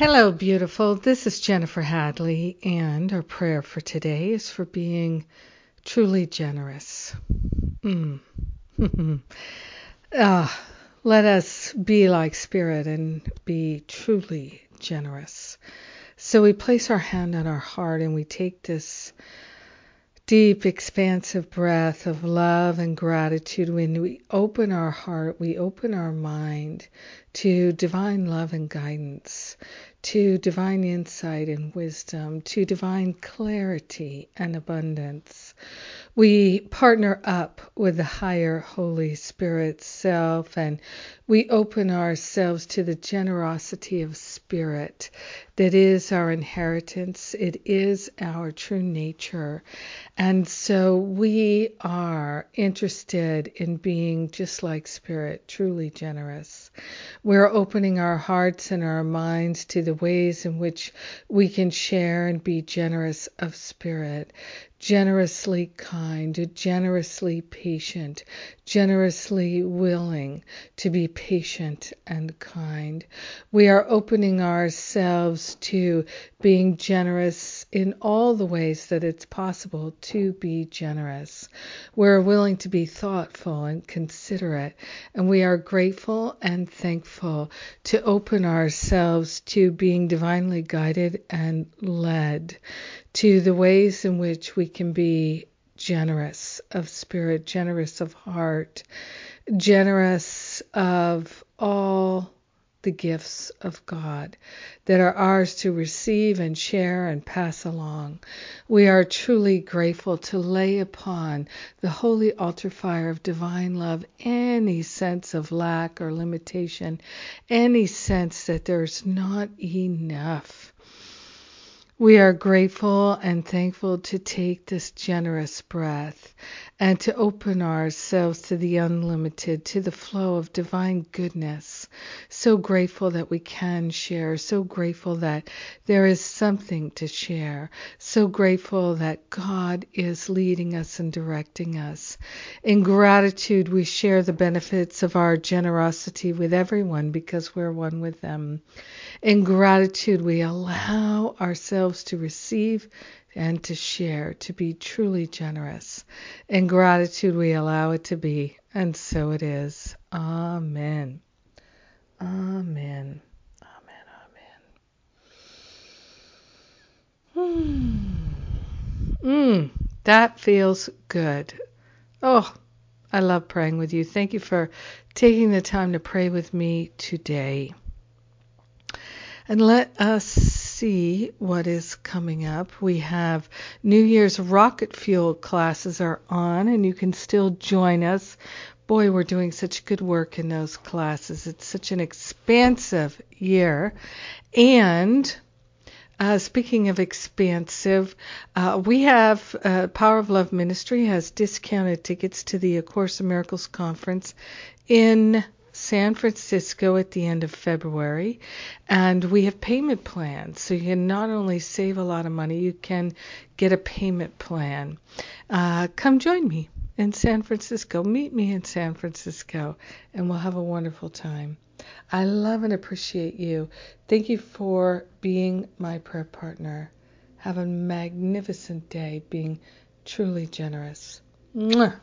Hello, beautiful. This is Jennifer Hadley, and our prayer for today is for being truly generous. Mm. uh, let us be like Spirit and be truly generous. So we place our hand on our heart and we take this deep, expansive breath of love and gratitude. When we open our heart, we open our mind to divine love and guidance, to divine insight and wisdom, to divine clarity and abundance. We partner up with the higher Holy Spirit self and we open ourselves to the generosity of spirit that is our inheritance. It is our true nature. And so we are interested in being just like spirit, truly generous. We're opening our hearts and our minds to the ways in which we can share and be generous of spirit, generously kind, generously patient, generously willing to be patient and kind. We are opening ourselves to being generous in all the ways that it's possible to be generous. We're willing to be thoughtful and considerate, and we are grateful and thankful to open ourselves to being divinely guided and led to the ways in which we can be generous of spirit, generous of heart, generous of all the gifts of God that are ours to receive and share and pass along. We are truly grateful to lay upon the holy altar fire of divine love any sense of lack or limitation, any sense that there's not enough. We are grateful and thankful to take this generous breath and to open ourselves to the unlimited, to the flow of divine goodness. So grateful that we can share, so grateful that there is something to share, so grateful that God is leading us and directing us. In gratitude, we share the benefits of our generosity with everyone because we're one with them. In gratitude, we allow ourselves to receive and to share, to be truly generous. In gratitude, we allow it to be, and so it is. Amen. Amen. Amen. Amen. Hmm. Mm, that feels good. Oh, I love praying with you. Thank you for taking the time to pray with me today. And let us see what is coming up. We have New Year's rocket fuel classes are on, and you can still join us. Boy, we're doing such good work in those classes. It's such an expansive year. And uh, speaking of expansive, uh, we have uh, Power of Love Ministry has discounted tickets to the A Course in Miracles conference in San Francisco at the end of February, and we have payment plans. So you can not only save a lot of money, you can get a payment plan. Uh, come join me in San Francisco. Meet me in San Francisco, and we'll have a wonderful time. I love and appreciate you. Thank you for being my prayer partner. Have a magnificent day being truly generous. Mwah.